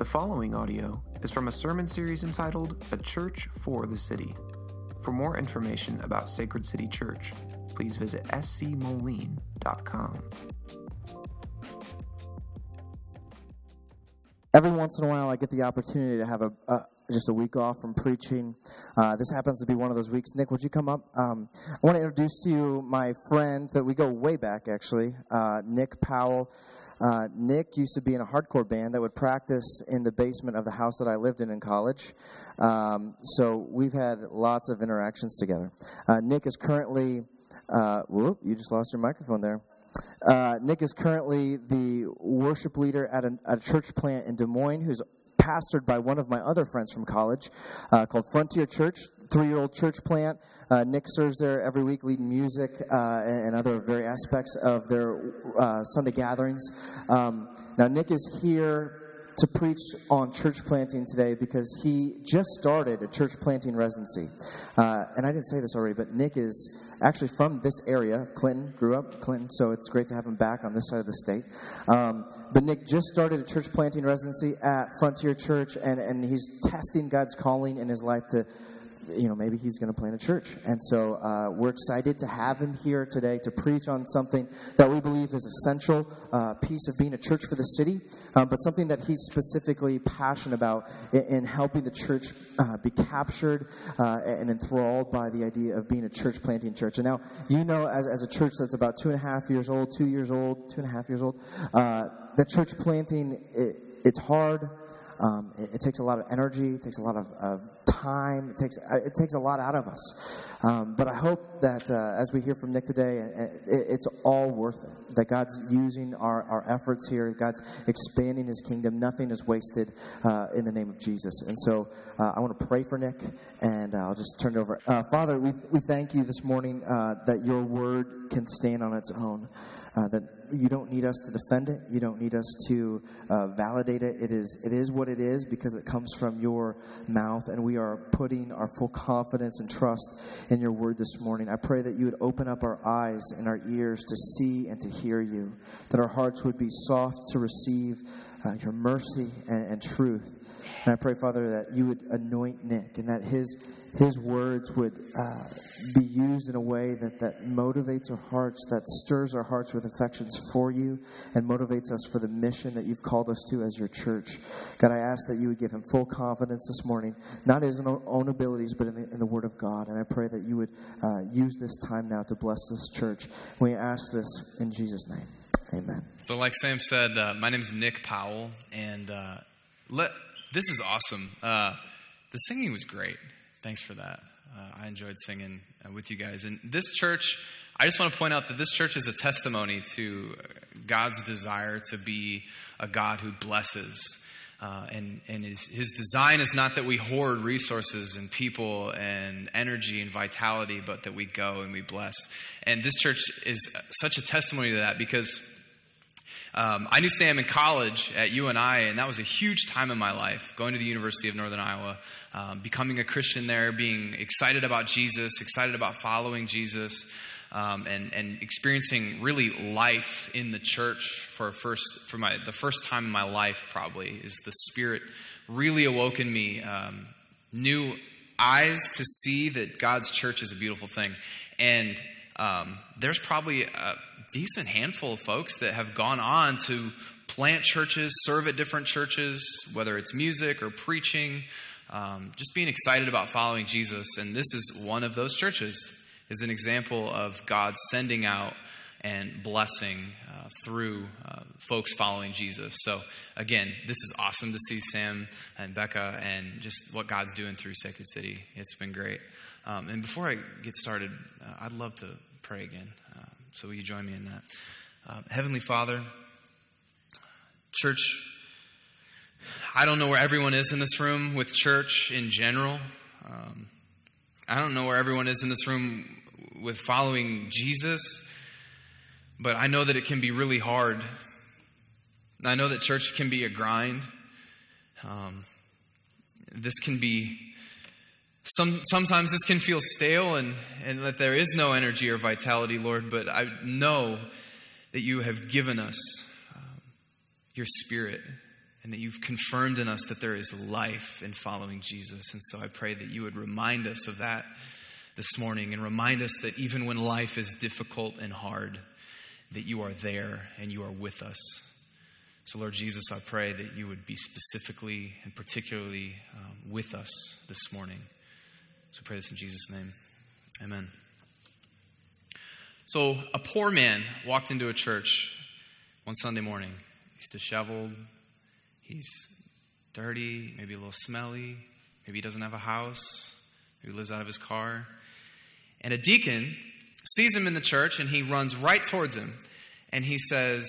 The following audio is from a sermon series entitled A Church for the City. For more information about Sacred City Church, please visit scmoline.com. Every once in a while, I get the opportunity to have a, a just a week off from preaching. Uh, this happens to be one of those weeks. Nick, would you come up? Um, I want to introduce to you my friend that we go way back, actually, uh, Nick Powell. Uh, Nick used to be in a hardcore band that would practice in the basement of the house that I lived in in college. Um, so we've had lots of interactions together. Uh, Nick is currently, uh, whoop, you just lost your microphone there. Uh, Nick is currently the worship leader at a, at a church plant in Des Moines who's pastored by one of my other friends from college uh, called Frontier Church, three year old church plant. Uh, Nick serves there every week, leading music uh, and, other very aspects of their uh, Sunday gatherings. Um, now, Nick is here to preach on church planting today because he just started a church planting residency. Uh, and I didn't say this already, but Nick is actually from this area, Clinton, grew up Clinton, so it's great to have him back on this side of the state. Um, but Nick just started a church planting residency at Frontier Church, and, and he's testing God's calling in his life to you know, maybe he's going to plant a church. And so uh, we're excited to have him here today to preach on something that we believe is essential uh, piece of being a church for the city, um, but something that he's specifically passionate about in, in helping the church uh, be captured uh, and enthralled by the idea of being a church planting church. And now, you know, as, as a church that's about two and a half years old, two years old, two and a half years old, uh, that church planting, it, it's hard. Um, it, it, takes a lot of energy. It takes a lot of, of time. It takes uh, it takes a lot out of us. Um, but I hope that uh, as we hear from Nick today, it, it's all worth it. That God's using our, our efforts here. God's expanding His kingdom. Nothing is wasted uh, in the name of Jesus. And so uh, I want to pray for Nick, and uh, I'll just turn it over. Uh, Father, we we thank you this morning that Your Word can stand on its own uh, that you don't need us to defend it. You don't need us to uh, validate it. It is, it is what it is because it comes from your mouth, and we are putting our full confidence and trust in your word this morning. I pray that you would open up our eyes and our ears to see and to hear you, that our hearts would be soft to receive uh, your mercy and, and truth. And I pray, Father, that you would anoint Nick and that his his words would uh, be used in a way that, that motivates our hearts, that stirs our hearts with affections for you, and motivates us for the mission that you've called us to as your church. God, I ask that you would give him full confidence this morning, not in his own abilities, but in the, in the Word of God. And I pray that you would uh, use this time now to bless this church. We ask this in Jesus' name. Amen. So, like Sam said, uh, my name is Nick Powell, and uh, let, this is awesome. Uh, the singing was great. Thanks for that. Uh, I enjoyed singing uh, with you guys. And this church, I just want to point out that this church is a testimony to God's desire to be a God who blesses. Uh, and and his, his design is not that we hoard resources and people and energy and vitality, but that we go and we bless. And this church is such a testimony to that because um, I knew Sam in college at UNI, and that was a huge time in my life, going to the University of Northern Iowa, um, becoming a Christian there, being excited about Jesus, excited about following Jesus, um, and, and experiencing really life in the church for first for my the first time in my life probably is the Spirit really awoke in me um, new eyes to see that God's church is a beautiful thing, and um, there's probably decent handful of folks that have gone on to plant churches, serve at different churches, whether it's music or preaching, um, just being excited about following Jesus. And this is one of those churches, is an example of God sending out and blessing uh, through uh, folks following Jesus. So, again, this is awesome to see Sam and Becca and just what God's doing through Sacred City. It's been great. Um, and before I get started, uh, I'd love to pray again. So, will you join me in that? Uh, Heavenly Father, church, I don't know where everyone is in this room with church in general. Um, I don't know where everyone is in this room with following Jesus, but I know that it can be really hard. I know that church can be a grind. Um, this can be some, sometimes this can feel stale and, and that there is no energy or vitality, Lord, but I know that you have given us um, your spirit and that you've confirmed in us that there is life in following Jesus. And so I pray that you would remind us of that this morning and remind us that even when life is difficult and hard, that you are there and you are with us. So, Lord Jesus, I pray that you would be specifically and particularly um, with us this morning. So, pray this in Jesus' name. Amen. So, a poor man walked into a church one Sunday morning. He's disheveled, he's dirty, maybe a little smelly, maybe he doesn't have a house, maybe he lives out of his car. And a deacon sees him in the church and he runs right towards him and he says,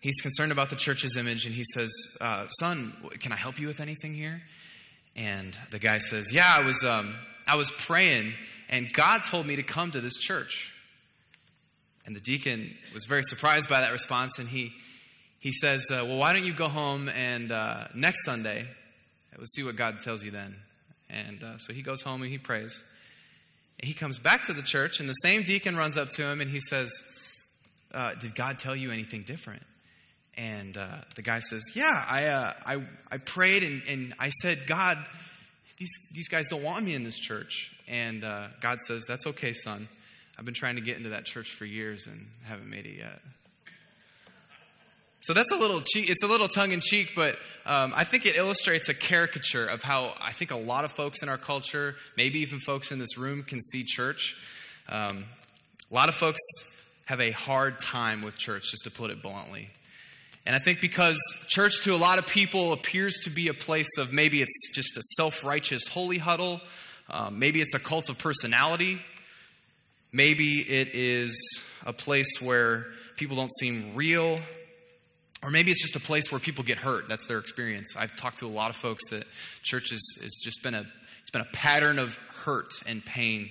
he's concerned about the church's image and he says, uh, Son, can I help you with anything here? And the guy says, Yeah, I was, um, I was praying and God told me to come to this church. And the deacon was very surprised by that response, and he, he says, uh, Well, why don't you go home and uh, next Sunday, we'll see what God tells you then. And uh, so he goes home and he prays. And he comes back to the church, and the same deacon runs up to him and he says, uh, Did God tell you anything different? And uh, the guy says, Yeah, I, uh, I, I prayed and, and I said, God, these, these guys don't want me in this church. And God says, That's okay, son. I've been trying to get into that church for years and haven't made it yet. So that's a little cheek, it's a little tongue in cheek, but um, I think it illustrates a caricature of how I think a lot of folks in our culture, maybe even folks in this room, can see church. Um, a lot of folks have a hard time with church, just to put it bluntly. And I think because church to a lot of people appears to be a place of maybe it's just a self righteous holy huddle, um, maybe it's a cult of personality, Maybe it is a place where people don't seem real, or maybe it's just a place where people get hurt. That's their experience. I've talked to a lot of folks that church has, just been a it's been a pattern of hurt and pain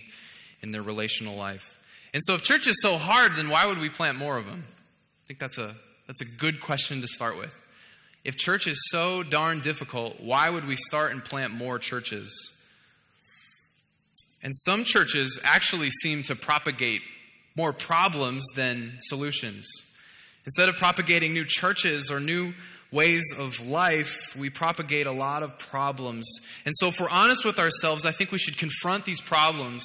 in their relational life. And so if church is so hard, then why would we plant more of them? I think that's a that's a good question to start with. If church is so darn difficult, why would we start and plant more churches? And some churches actually seem to propagate more problems than solutions. Instead of propagating new churches or new ways of life, we propagate a lot of problems. And so, if we're honest with ourselves, I think we should confront these problems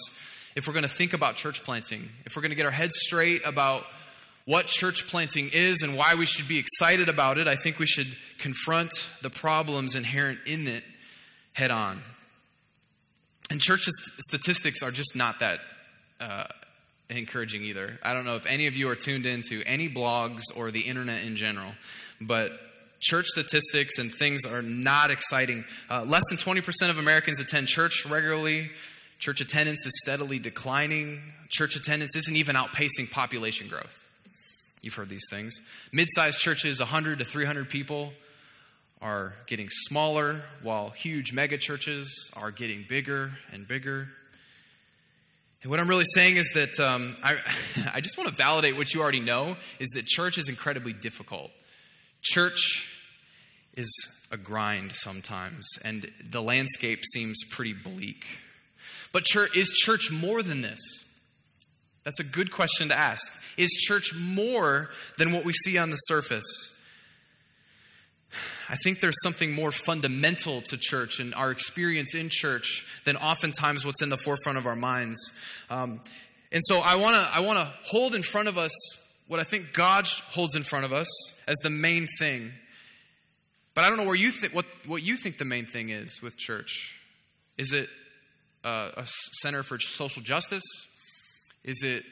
if we're going to think about church planting, if we're going to get our heads straight about what church planting is and why we should be excited about it, I think we should confront the problems inherent in it head on. And church statistics are just not that uh, encouraging either. I don't know if any of you are tuned into any blogs or the internet in general, but church statistics and things are not exciting. Uh, less than 20% of Americans attend church regularly. Church attendance is steadily declining. Church attendance isn't even outpacing population growth. You've heard these things. Mid sized churches, 100 to 300 people are getting smaller, while huge mega churches are getting bigger and bigger. And what I'm really saying is that um, I, I just want to validate what you already know is that church is incredibly difficult. Church is a grind sometimes, and the landscape seems pretty bleak. But church, is church more than this? That's a good question to ask. Is church more than what we see on the surface? I think there's something more fundamental to church and our experience in church than oftentimes what's in the forefront of our minds. Um, and so I want to I want to hold in front of us what I think God holds in front of us as the main thing. But I don't know where you think what what you think the main thing is with church. Is it uh, a center for social justice? Is it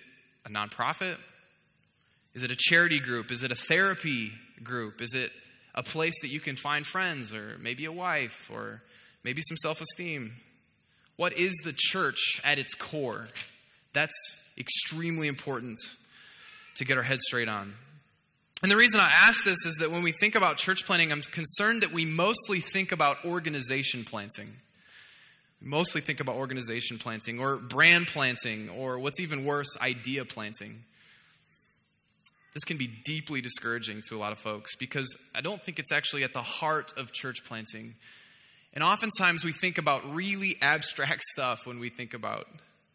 a nonprofit? Is it a charity group? Is it a therapy group? Is it a place that you can find friends or maybe a wife or maybe some self esteem. What is the church at its core? That's extremely important to get our heads straight on. And the reason I ask this is that when we think about church planting, I'm concerned that we mostly think about organization planting. Mostly think about organization planting or brand planting or what's even worse, idea planting. This can be deeply discouraging to a lot of folks because I don't think it's actually at the heart of church planting. And oftentimes we think about really abstract stuff when we think about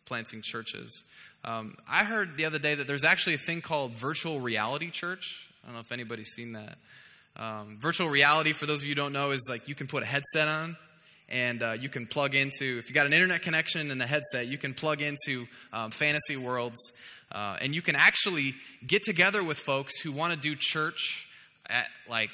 planting churches. Um, I heard the other day that there's actually a thing called virtual reality church. I don't know if anybody's seen that. Um, virtual reality, for those of you who don't know, is like you can put a headset on and uh, you can plug into, if you got an internet connection and a headset, you can plug into um, fantasy worlds. Uh, and you can actually get together with folks who want to do church at like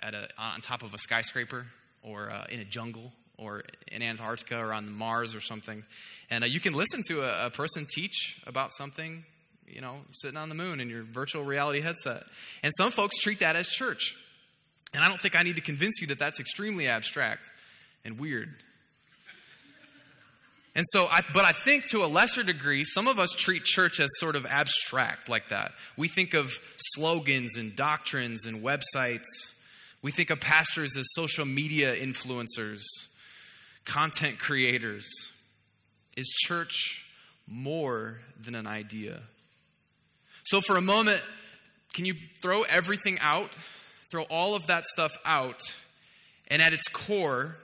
at a, on top of a skyscraper or uh, in a jungle or in Antarctica or on Mars or something. And uh, you can listen to a, a person teach about something, you know, sitting on the moon in your virtual reality headset. And some folks treat that as church. And I don't think I need to convince you that that's extremely abstract and weird. And so, I, but I think to a lesser degree, some of us treat church as sort of abstract like that. We think of slogans and doctrines and websites. We think of pastors as social media influencers, content creators. Is church more than an idea? So, for a moment, can you throw everything out? Throw all of that stuff out, and at its core,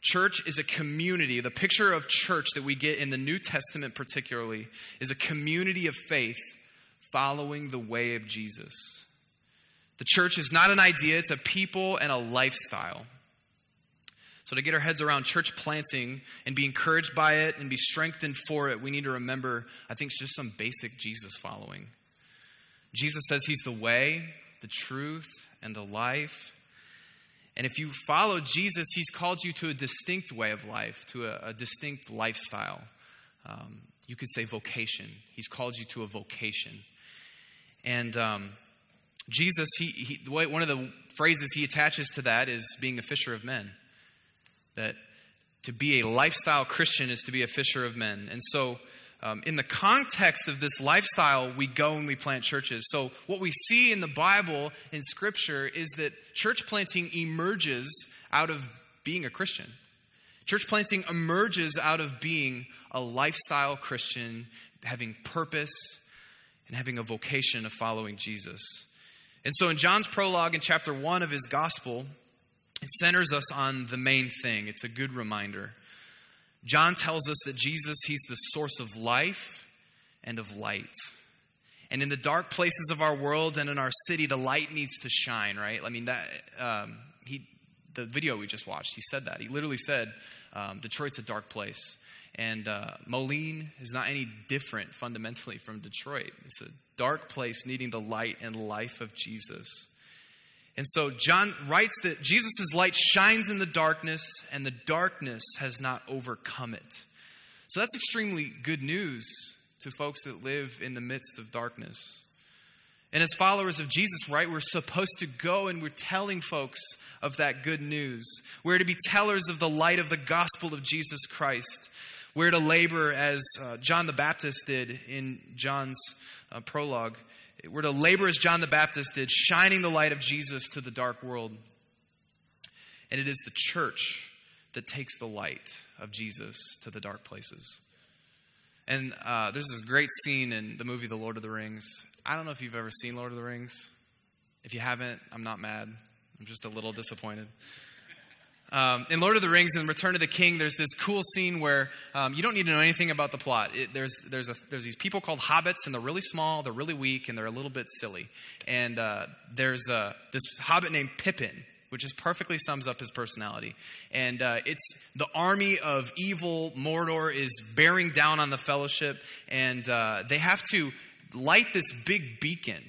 Church is a community. The picture of church that we get in the New Testament, particularly, is a community of faith following the way of Jesus. The church is not an idea, it's a people and a lifestyle. So, to get our heads around church planting and be encouraged by it and be strengthened for it, we need to remember, I think, just some basic Jesus following. Jesus says he's the way, the truth, and the life. And if you follow Jesus, he's called you to a distinct way of life, to a, a distinct lifestyle. Um, you could say vocation. He's called you to a vocation. And um, Jesus, he, he, one of the phrases he attaches to that is being a fisher of men. That to be a lifestyle Christian is to be a fisher of men. And so um, in the context of this lifestyle, we go and we plant churches. So, what we see in the Bible, in Scripture, is that church planting emerges out of being a Christian. Church planting emerges out of being a lifestyle Christian, having purpose, and having a vocation of following Jesus. And so, in John's prologue in chapter 1 of his gospel, it centers us on the main thing. It's a good reminder. John tells us that Jesus, he's the source of life and of light. And in the dark places of our world and in our city, the light needs to shine, right? I mean, that, um, he, the video we just watched, he said that. He literally said, um, Detroit's a dark place. And uh, Moline is not any different fundamentally from Detroit. It's a dark place needing the light and life of Jesus. And so John writes that Jesus' light shines in the darkness, and the darkness has not overcome it. So that's extremely good news to folks that live in the midst of darkness. And as followers of Jesus, right, we're supposed to go and we're telling folks of that good news. We're to be tellers of the light of the gospel of Jesus Christ. We're to labor as uh, John the Baptist did in John's uh, prologue. We're to labor as John the Baptist did, shining the light of Jesus to the dark world. And it is the church that takes the light of Jesus to the dark places. And uh, there's this great scene in the movie The Lord of the Rings. I don't know if you've ever seen Lord of the Rings. If you haven't, I'm not mad. I'm just a little disappointed. Um, in Lord of the Rings and Return of the King, there's this cool scene where um, you don't need to know anything about the plot. It, there's, there's, a, there's these people called hobbits, and they're really small, they're really weak, and they're a little bit silly. And uh, there's uh, this hobbit named Pippin, which just perfectly sums up his personality. And uh, it's the army of evil Mordor is bearing down on the Fellowship, and uh, they have to light this big beacon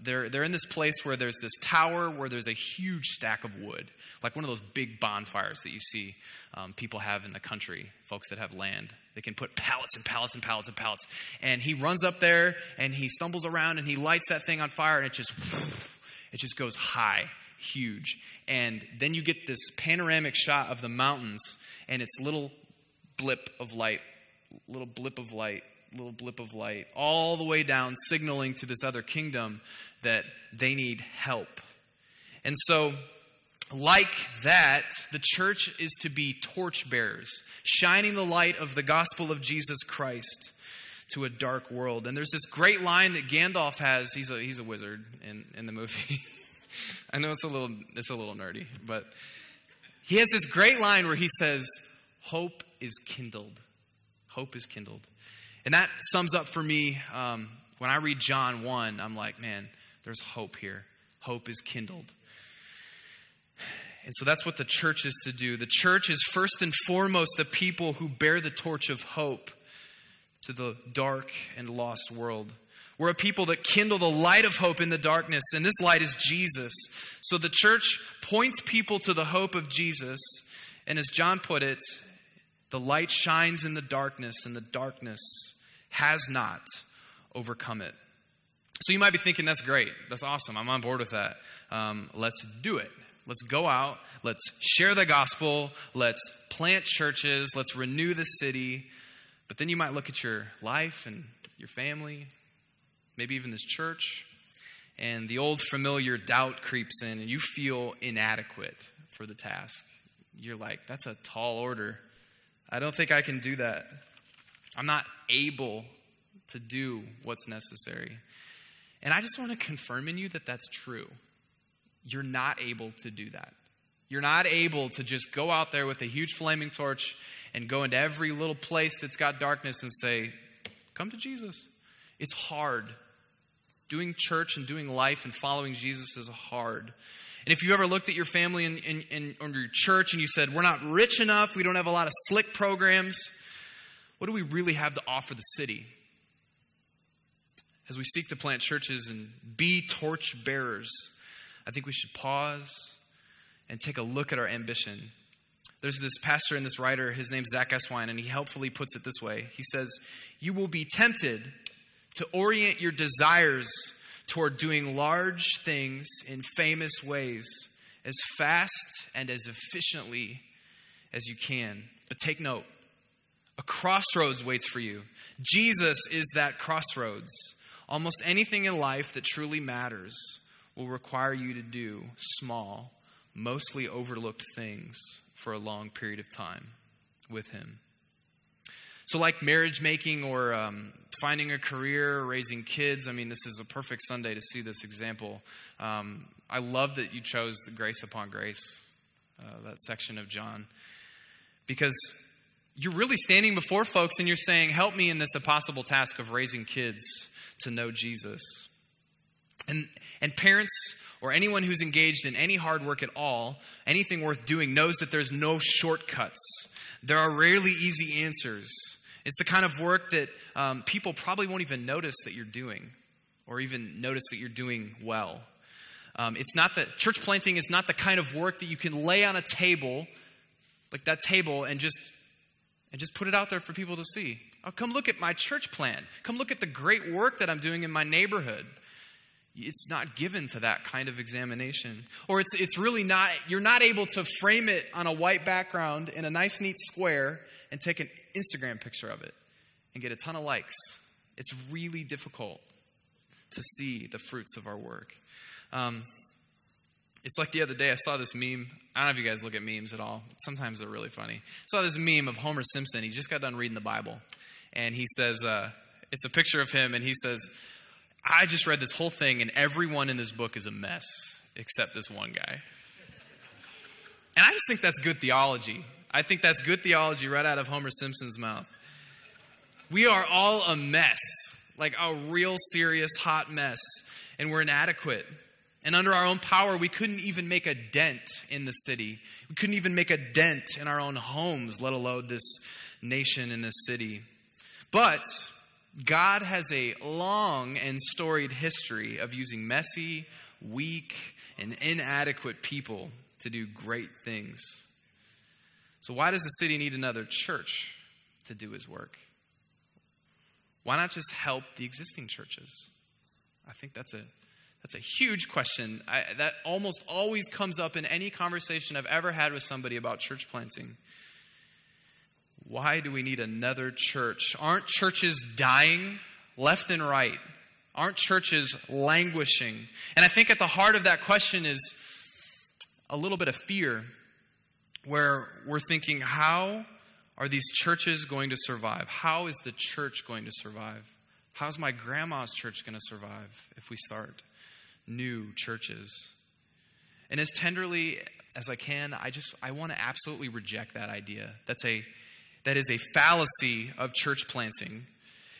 they're, they're in this place where there's this tower where there's a huge stack of wood, like one of those big bonfires that you see um, people have in the country, folks that have land. They can put pallets and pallets and pallets and pallets. And he runs up there and he stumbles around and he lights that thing on fire and it just, it just goes high, huge. And then you get this panoramic shot of the mountains and it's little blip of light, little blip of light little blip of light, all the way down, signaling to this other kingdom that they need help. And so, like that, the church is to be torchbearers, shining the light of the gospel of Jesus Christ to a dark world. And there's this great line that Gandalf has. He's a, he's a wizard in, in the movie. I know it's a little it's a little nerdy, but he has this great line where he says, "Hope is kindled. Hope is kindled." And that sums up for me um, when I read John 1, I'm like, man, there's hope here. Hope is kindled. And so that's what the church is to do. The church is first and foremost the people who bear the torch of hope to the dark and lost world. We're a people that kindle the light of hope in the darkness, and this light is Jesus. So the church points people to the hope of Jesus. And as John put it, the light shines in the darkness, and the darkness has not overcome it. So you might be thinking, that's great. That's awesome. I'm on board with that. Um, let's do it. Let's go out. Let's share the gospel. Let's plant churches. Let's renew the city. But then you might look at your life and your family, maybe even this church, and the old familiar doubt creeps in, and you feel inadequate for the task. You're like, that's a tall order. I don't think I can do that. I'm not able to do what's necessary. And I just want to confirm in you that that's true. You're not able to do that. You're not able to just go out there with a huge flaming torch and go into every little place that's got darkness and say, Come to Jesus. It's hard. Doing church and doing life and following Jesus is hard. And if you ever looked at your family and, or your church and you said, We're not rich enough, we don't have a lot of slick programs, what do we really have to offer the city? As we seek to plant churches and be torch bearers, I think we should pause and take a look at our ambition. There's this pastor and this writer, his name's Zach Eswine, and he helpfully puts it this way. He says, You will be tempted to orient your desires toward doing large things in famous ways as fast and as efficiently as you can. But take note a crossroads waits for you. Jesus is that crossroads. Almost anything in life that truly matters will require you to do small, mostly overlooked things for a long period of time with Him. So, like marriage making or um, finding a career, or raising kids, I mean, this is a perfect Sunday to see this example. Um, I love that you chose the grace upon grace, uh, that section of John, because you're really standing before folks and you're saying, Help me in this impossible task of raising kids to know Jesus. And, and parents or anyone who's engaged in any hard work at all, anything worth doing, knows that there's no shortcuts. There are rarely easy answers. It's the kind of work that um, people probably won't even notice that you're doing or even notice that you're doing well. Um, it's not that church planting is not the kind of work that you can lay on a table, like that table, and just and just put it out there for people to see. Oh, come look at my church plan. Come look at the great work that I'm doing in my neighborhood. It's not given to that kind of examination. Or it's, it's really not, you're not able to frame it on a white background in a nice, neat square and take an Instagram picture of it and get a ton of likes. It's really difficult to see the fruits of our work. Um, it's like the other day, I saw this meme. I don't know if you guys look at memes at all. Sometimes they're really funny. I saw this meme of Homer Simpson. He just got done reading the Bible. And he says, uh, it's a picture of him, and he says, I just read this whole thing, and everyone in this book is a mess except this one guy. And I just think that's good theology. I think that's good theology right out of Homer Simpson's mouth. We are all a mess, like a real serious hot mess, and we're inadequate. And under our own power, we couldn't even make a dent in the city. We couldn't even make a dent in our own homes, let alone this nation and this city. But God has a long and storied history of using messy, weak, and inadequate people to do great things. So, why does the city need another church to do his work? Why not just help the existing churches? I think that's a that's a huge question. I, that almost always comes up in any conversation I've ever had with somebody about church planting. Why do we need another church? Aren't churches dying left and right? Aren't churches languishing? And I think at the heart of that question is a little bit of fear, where we're thinking, how are these churches going to survive? How is the church going to survive? How's my grandma's church going to survive if we start? New churches. And as tenderly as I can, I just I want to absolutely reject that idea. That's a that is a fallacy of church planting.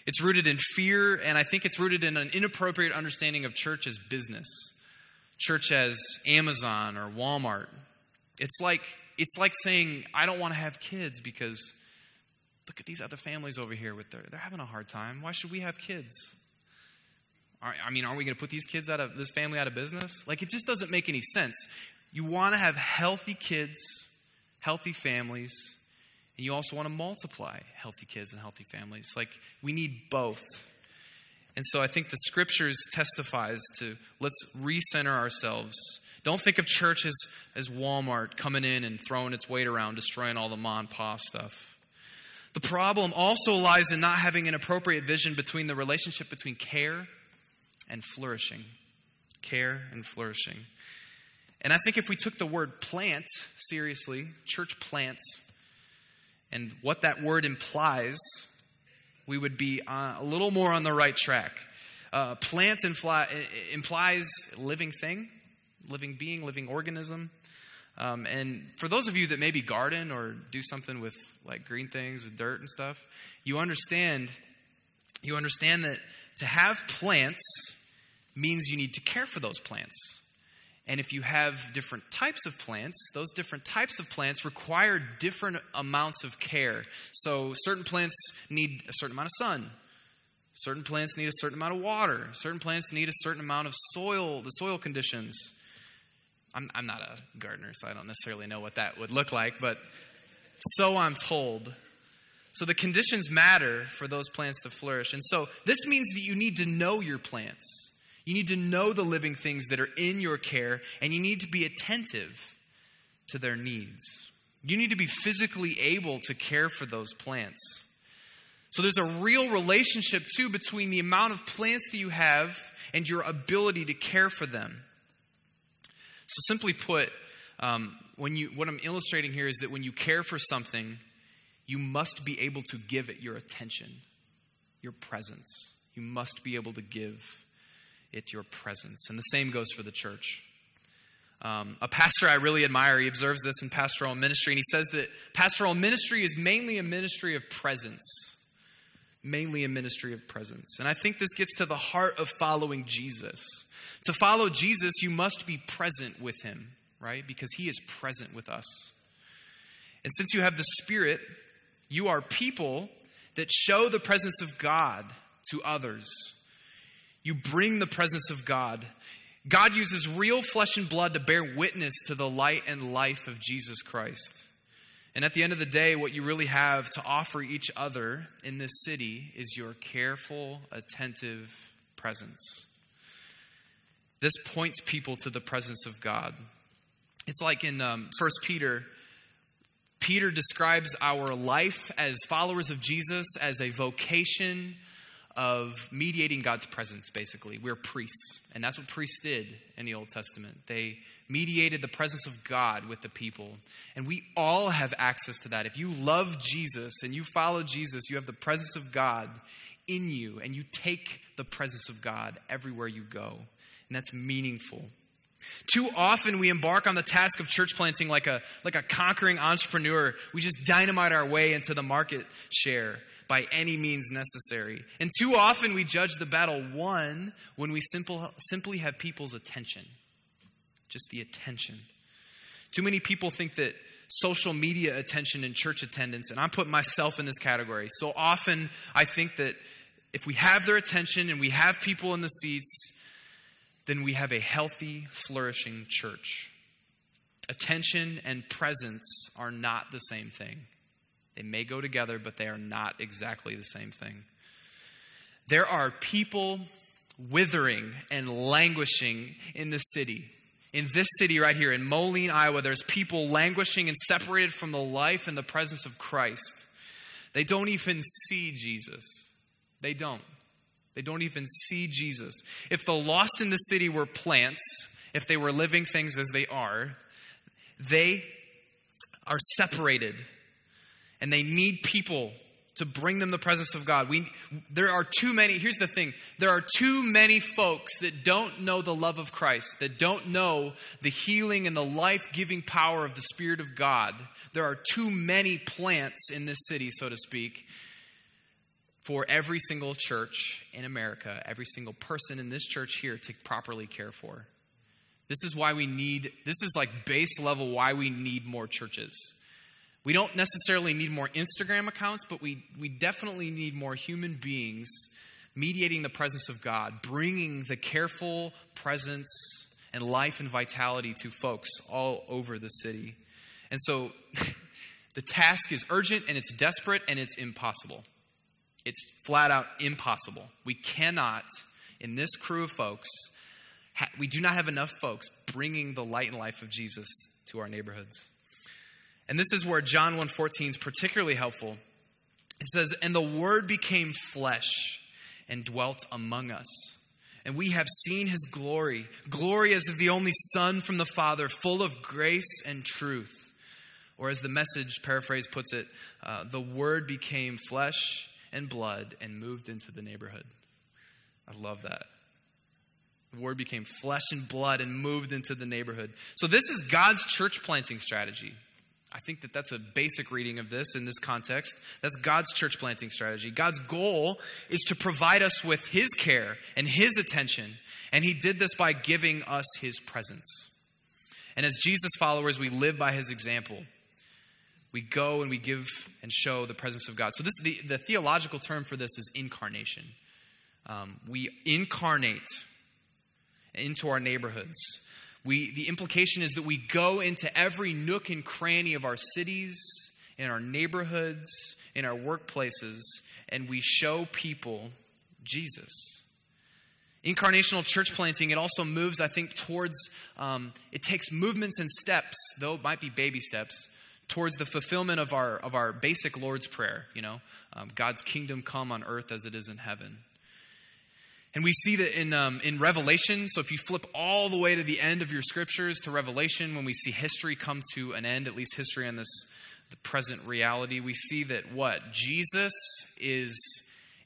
It's rooted in fear, and I think it's rooted in an inappropriate understanding of church as business, church as Amazon or Walmart. It's like it's like saying I don't want to have kids because look at these other families over here with their they're having a hard time. Why should we have kids? I mean, aren't we going to put these kids out of this family out of business? Like, it just doesn't make any sense. You want to have healthy kids, healthy families, and you also want to multiply healthy kids and healthy families. Like, we need both. And so I think the scriptures testifies to let's recenter ourselves. Don't think of church as, as Walmart coming in and throwing its weight around, destroying all the ma and pa stuff. The problem also lies in not having an appropriate vision between the relationship between care and flourishing. Care and flourishing. And I think if we took the word plant seriously, church plants, and what that word implies, we would be uh, a little more on the right track. Uh, plant impli- implies living thing, living being, living organism. Um, and for those of you that maybe garden or do something with like green things, and dirt and stuff, you understand you understand that to have plants means you need to care for those plants. And if you have different types of plants, those different types of plants require different amounts of care. So, certain plants need a certain amount of sun. Certain plants need a certain amount of water. Certain plants need a certain amount of soil, the soil conditions. I'm, I'm not a gardener, so I don't necessarily know what that would look like, but so I'm told. So the conditions matter for those plants to flourish. And so this means that you need to know your plants. You need to know the living things that are in your care, and you need to be attentive to their needs. You need to be physically able to care for those plants. So there's a real relationship, too, between the amount of plants that you have and your ability to care for them. So, simply put, um, when you, what I'm illustrating here is that when you care for something, you must be able to give it your attention, your presence. You must be able to give it your presence. And the same goes for the church. Um, a pastor I really admire, he observes this in pastoral ministry, and he says that pastoral ministry is mainly a ministry of presence. Mainly a ministry of presence. And I think this gets to the heart of following Jesus. To follow Jesus, you must be present with him, right? Because he is present with us. And since you have the Spirit, you are people that show the presence of God to others you bring the presence of God. God uses real flesh and blood to bear witness to the light and life of Jesus Christ. And at the end of the day, what you really have to offer each other in this city is your careful, attentive presence. This points people to the presence of God. It's like in um, 1 Peter, Peter describes our life as followers of Jesus as a vocation of mediating God's presence, basically. We're priests. And that's what priests did in the Old Testament. They mediated the presence of God with the people. And we all have access to that. If you love Jesus and you follow Jesus, you have the presence of God in you, and you take the presence of God everywhere you go. And that's meaningful. Too often we embark on the task of church planting like a, like a conquering entrepreneur. We just dynamite our way into the market share by any means necessary. And too often we judge the battle won when we simple, simply have people's attention. Just the attention. Too many people think that social media attention and church attendance, and I'm putting myself in this category. So often I think that if we have their attention and we have people in the seats, then we have a healthy, flourishing church. Attention and presence are not the same thing. They may go together, but they are not exactly the same thing. There are people withering and languishing in the city. In this city right here, in Moline, Iowa, there's people languishing and separated from the life and the presence of Christ. They don't even see Jesus. They don't. They don't even see Jesus. If the lost in the city were plants, if they were living things as they are, they are separated and they need people to bring them the presence of God. We, there are too many, here's the thing there are too many folks that don't know the love of Christ, that don't know the healing and the life giving power of the Spirit of God. There are too many plants in this city, so to speak, for every single church in America, every single person in this church here to properly care for. This is why we need, this is like base level why we need more churches. We don't necessarily need more Instagram accounts, but we, we definitely need more human beings mediating the presence of God, bringing the careful presence and life and vitality to folks all over the city. And so the task is urgent and it's desperate and it's impossible. It's flat out impossible. We cannot, in this crew of folks, ha- we do not have enough folks bringing the light and life of Jesus to our neighborhoods. And this is where John 1:14 is particularly helpful. It says, "And the word became flesh and dwelt among us." And we have seen his glory, glory as of the only Son from the Father, full of grace and truth. Or as the message paraphrase puts it, uh, the Word became flesh and blood and moved into the neighborhood. I love that. The Word became flesh and blood and moved into the neighborhood. So, this is God's church planting strategy. I think that that's a basic reading of this in this context. That's God's church planting strategy. God's goal is to provide us with His care and His attention, and He did this by giving us His presence. And as Jesus followers, we live by His example. We go and we give and show the presence of God. So, this the, the theological term for this is incarnation. Um, we incarnate into our neighborhoods. We, the implication is that we go into every nook and cranny of our cities, in our neighborhoods, in our workplaces, and we show people Jesus. Incarnational church planting, it also moves, I think, towards, um, it takes movements and steps, though it might be baby steps, towards the fulfillment of our, of our basic Lord's Prayer, you know, um, God's kingdom come on earth as it is in heaven. And we see that in, um, in Revelation. So if you flip all the way to the end of your scriptures to Revelation, when we see history come to an end, at least history on this the present reality, we see that what? Jesus is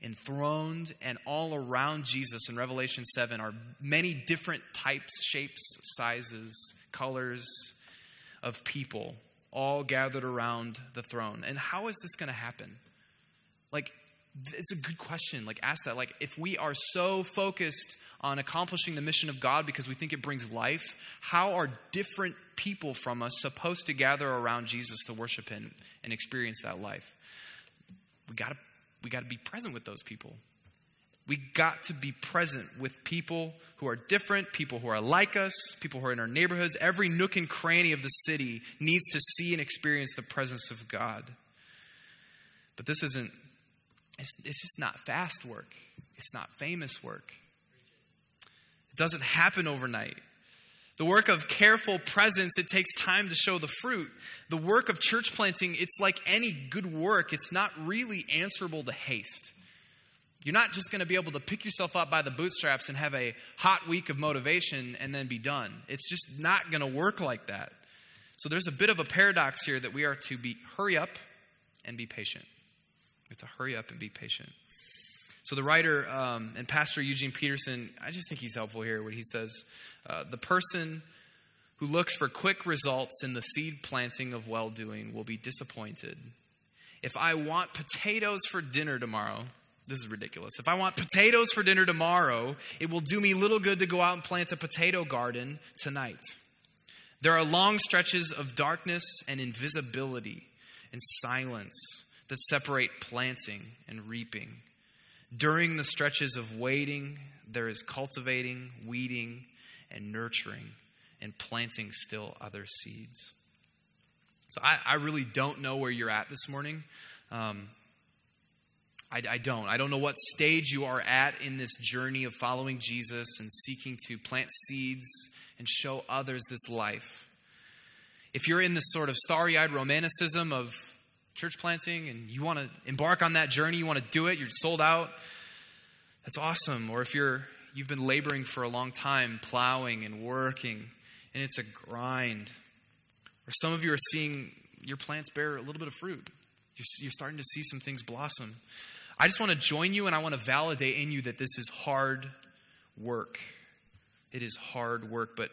enthroned, and all around Jesus in Revelation 7 are many different types, shapes, sizes, colors of people, all gathered around the throne. And how is this going to happen? Like, it's a good question. Like, ask that. Like, if we are so focused on accomplishing the mission of God because we think it brings life, how are different people from us supposed to gather around Jesus to worship Him and experience that life? We gotta, we gotta be present with those people. We got to be present with people who are different, people who are like us, people who are in our neighborhoods. Every nook and cranny of the city needs to see and experience the presence of God. But this isn't it's, it's just not fast work, it's not famous work. It doesn't happen overnight. The work of careful presence, it takes time to show the fruit. The work of church planting, it's like any good work, it's not really answerable to haste. You're not just going to be able to pick yourself up by the bootstraps and have a hot week of motivation and then be done. It's just not going to work like that. So there's a bit of a paradox here that we are to be hurry up and be patient. We have to hurry up and be patient. So the writer um, and pastor Eugene Peterson, I just think he's helpful here. What he says, uh, the person who looks for quick results in the seed planting of well doing will be disappointed. If I want potatoes for dinner tomorrow, this is ridiculous. If I want potatoes for dinner tomorrow, it will do me little good to go out and plant a potato garden tonight. There are long stretches of darkness and invisibility and silence that separate planting and reaping. During the stretches of waiting, there is cultivating, weeding, and nurturing, and planting still other seeds. So I, I really don't know where you're at this morning. Um, I, I, don't. I don't know what stage you are at in this journey of following Jesus and seeking to plant seeds and show others this life. If you're in this sort of starry eyed romanticism of church planting and you want to embark on that journey, you want to do it, you're sold out, that's awesome. Or if you're you've been laboring for a long time, plowing and working, and it's a grind. Or some of you are seeing your plants bear a little bit of fruit. You're, you're starting to see some things blossom. I just want to join you and I want to validate in you that this is hard work. It is hard work, but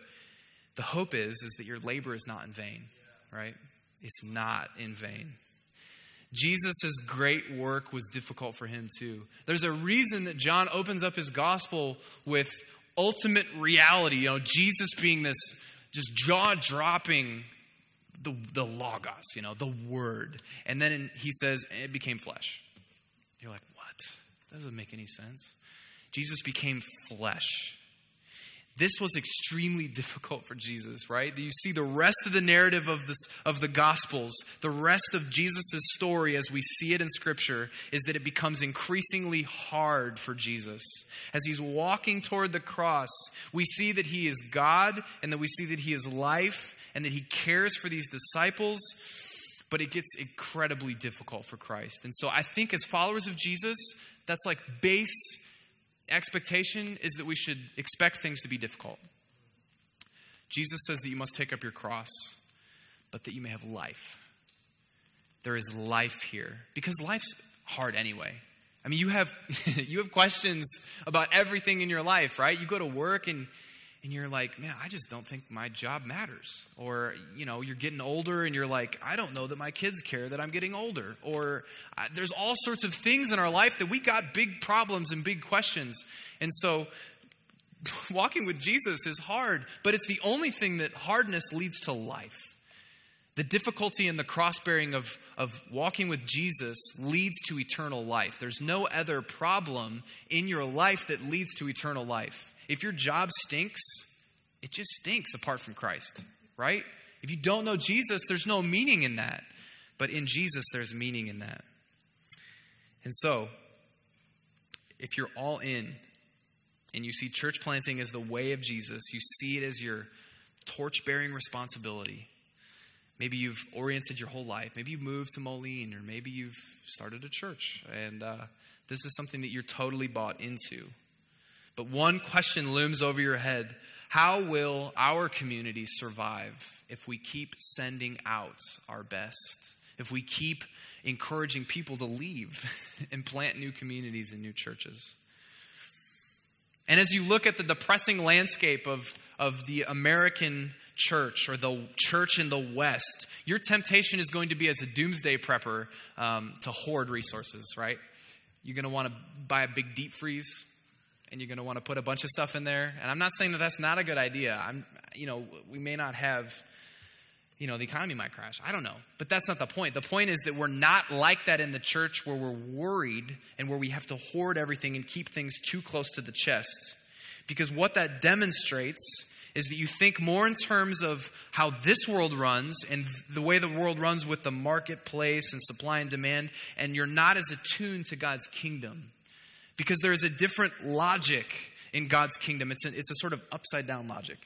the hope is is that your labor is not in vain, right? It's not in vain. Jesus' great work was difficult for him too. There's a reason that John opens up his gospel with ultimate reality, you know, Jesus being this just jaw dropping the, the logos, you know, the word. And then he says, it became flesh. You're like, what? That doesn't make any sense. Jesus became flesh. This was extremely difficult for Jesus, right? You see the rest of the narrative of this of the gospels, the rest of Jesus' story as we see it in scripture is that it becomes increasingly hard for Jesus. As he's walking toward the cross, we see that he is God and that we see that he is life and that he cares for these disciples, but it gets incredibly difficult for Christ. And so I think as followers of Jesus, that's like base expectation is that we should expect things to be difficult. Jesus says that you must take up your cross, but that you may have life. There is life here because life's hard anyway. I mean, you have you have questions about everything in your life, right? You go to work and and you're like, man, I just don't think my job matters. Or, you know, you're getting older and you're like, I don't know that my kids care that I'm getting older. Or uh, there's all sorts of things in our life that we got big problems and big questions. And so walking with Jesus is hard, but it's the only thing that hardness leads to life. The difficulty and the cross bearing of, of walking with Jesus leads to eternal life. There's no other problem in your life that leads to eternal life. If your job stinks, it just stinks apart from Christ, right? If you don't know Jesus, there's no meaning in that. But in Jesus, there's meaning in that. And so, if you're all in and you see church planting as the way of Jesus, you see it as your torch bearing responsibility. Maybe you've oriented your whole life. Maybe you've moved to Moline, or maybe you've started a church, and uh, this is something that you're totally bought into. But one question looms over your head How will our community survive if we keep sending out our best? If we keep encouraging people to leave and plant new communities and new churches? And as you look at the depressing landscape of, of the American church or the church in the West, your temptation is going to be as a doomsday prepper um, to hoard resources, right? You're going to want to buy a big deep freeze and you're going to want to put a bunch of stuff in there. And I'm not saying that that's not a good idea. I'm, you know, we may not have, you know, the economy might crash. I don't know. But that's not the point. The point is that we're not like that in the church where we're worried and where we have to hoard everything and keep things too close to the chest. Because what that demonstrates is that you think more in terms of how this world runs and the way the world runs with the marketplace and supply and demand, and you're not as attuned to God's kingdom because there is a different logic in God's kingdom. It's a, it's a sort of upside down logic.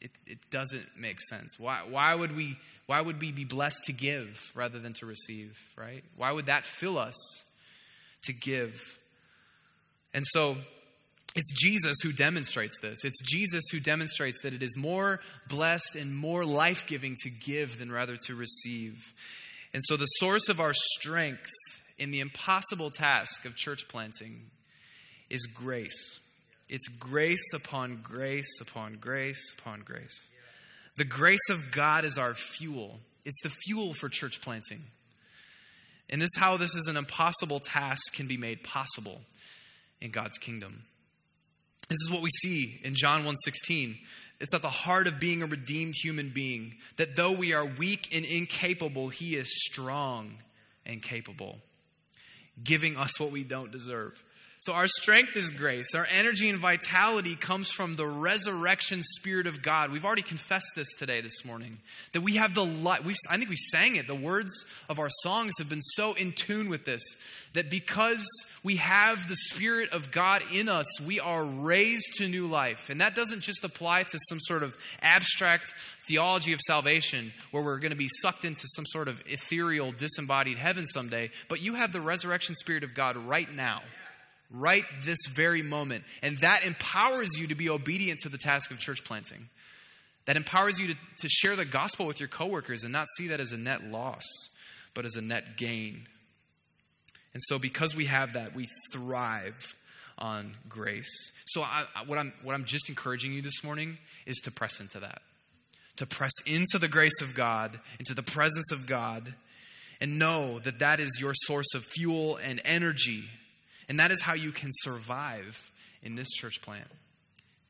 It, it doesn't make sense. Why, why, would we, why would we be blessed to give rather than to receive, right? Why would that fill us to give? And so it's Jesus who demonstrates this. It's Jesus who demonstrates that it is more blessed and more life giving to give than rather to receive. And so the source of our strength in the impossible task of church planting is grace. It's grace upon grace upon grace upon grace. The grace of God is our fuel. It's the fuel for church planting. And this is how this is an impossible task can be made possible in God's kingdom. This is what we see in John 1:16. It's at the heart of being a redeemed human being that though we are weak and incapable, he is strong and capable giving us what we don't deserve. So, our strength is grace. Our energy and vitality comes from the resurrection spirit of God. We've already confessed this today, this morning, that we have the light. I think we sang it. The words of our songs have been so in tune with this that because we have the spirit of God in us, we are raised to new life. And that doesn't just apply to some sort of abstract theology of salvation where we're going to be sucked into some sort of ethereal, disembodied heaven someday, but you have the resurrection spirit of God right now right this very moment. And that empowers you to be obedient to the task of church planting. That empowers you to, to share the gospel with your coworkers and not see that as a net loss, but as a net gain. And so, because we have that, we thrive on grace. So, I, what, I'm, what I'm just encouraging you this morning is to press into that. To press into the grace of God, into the presence of God, and know that that is your source of fuel and energy and that is how you can survive in this church plant.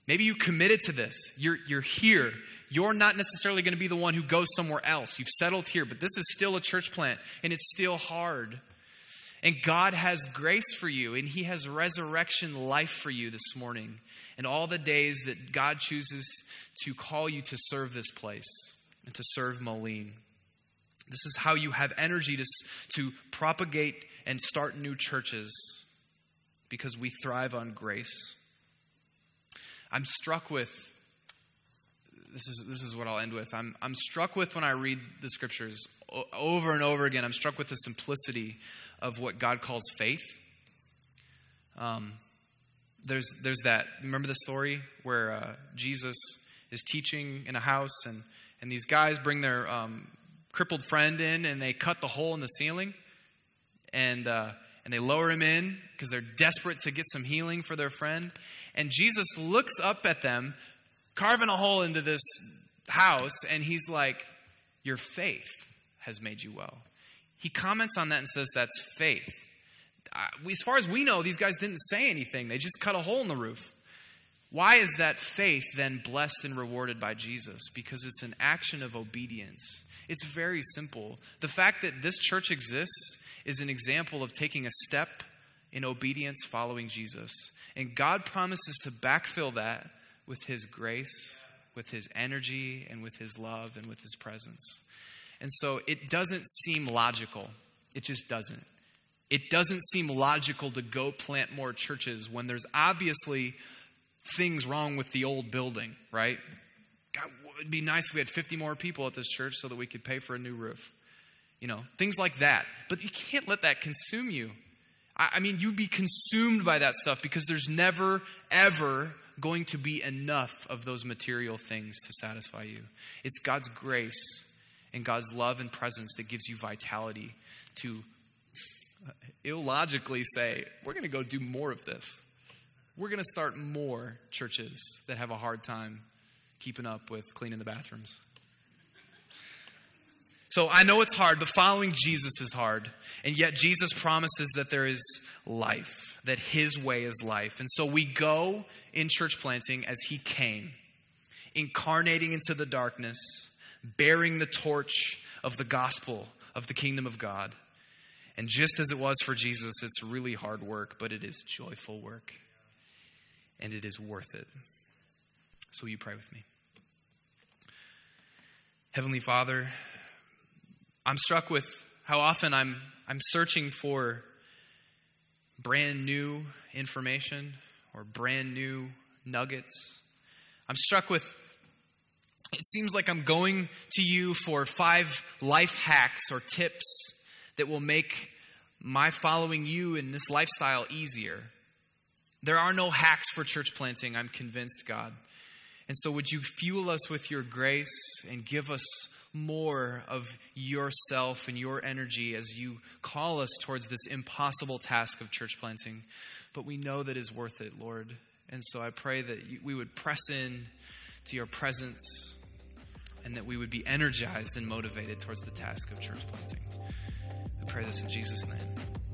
Maybe you committed to this. You're, you're here. You're not necessarily going to be the one who goes somewhere else. You've settled here, but this is still a church plant, and it's still hard. And God has grace for you, and He has resurrection life for you this morning, and all the days that God chooses to call you to serve this place and to serve Moline. This is how you have energy to, to propagate and start new churches because we thrive on grace. I'm struck with this is this is what I'll end with. I'm I'm struck with when I read the scriptures over and over again. I'm struck with the simplicity of what God calls faith. Um, there's there's that. Remember the story where uh, Jesus is teaching in a house, and and these guys bring their um, crippled friend in, and they cut the hole in the ceiling, and uh, and they lower him in because they're desperate to get some healing for their friend. And Jesus looks up at them, carving a hole into this house, and he's like, Your faith has made you well. He comments on that and says that's faith. As far as we know, these guys didn't say anything, they just cut a hole in the roof. Why is that faith then blessed and rewarded by Jesus? Because it's an action of obedience. It's very simple. The fact that this church exists is an example of taking a step in obedience following Jesus. And God promises to backfill that with His grace, with His energy, and with His love, and with His presence. And so it doesn't seem logical. It just doesn't. It doesn't seem logical to go plant more churches when there's obviously things wrong with the old building, right? God, it'd be nice if we had 50 more people at this church so that we could pay for a new roof. You know, things like that. But you can't let that consume you. I, I mean, you'd be consumed by that stuff because there's never, ever going to be enough of those material things to satisfy you. It's God's grace and God's love and presence that gives you vitality to uh, illogically say, we're going to go do more of this. We're going to start more churches that have a hard time keeping up with cleaning the bathrooms. So I know it's hard, but following Jesus is hard. And yet Jesus promises that there is life, that his way is life. And so we go in church planting as he came, incarnating into the darkness, bearing the torch of the gospel of the kingdom of God. And just as it was for Jesus, it's really hard work, but it is joyful work. And it is worth it. So, you pray with me? Heavenly Father, I'm struck with how often I'm, I'm searching for brand new information or brand new nuggets. I'm struck with it seems like I'm going to you for five life hacks or tips that will make my following you in this lifestyle easier. There are no hacks for church planting, I'm convinced, God. And so, would you fuel us with your grace and give us more of yourself and your energy as you call us towards this impossible task of church planting? But we know that is worth it, Lord. And so, I pray that we would press in to your presence and that we would be energized and motivated towards the task of church planting. We pray this in Jesus' name.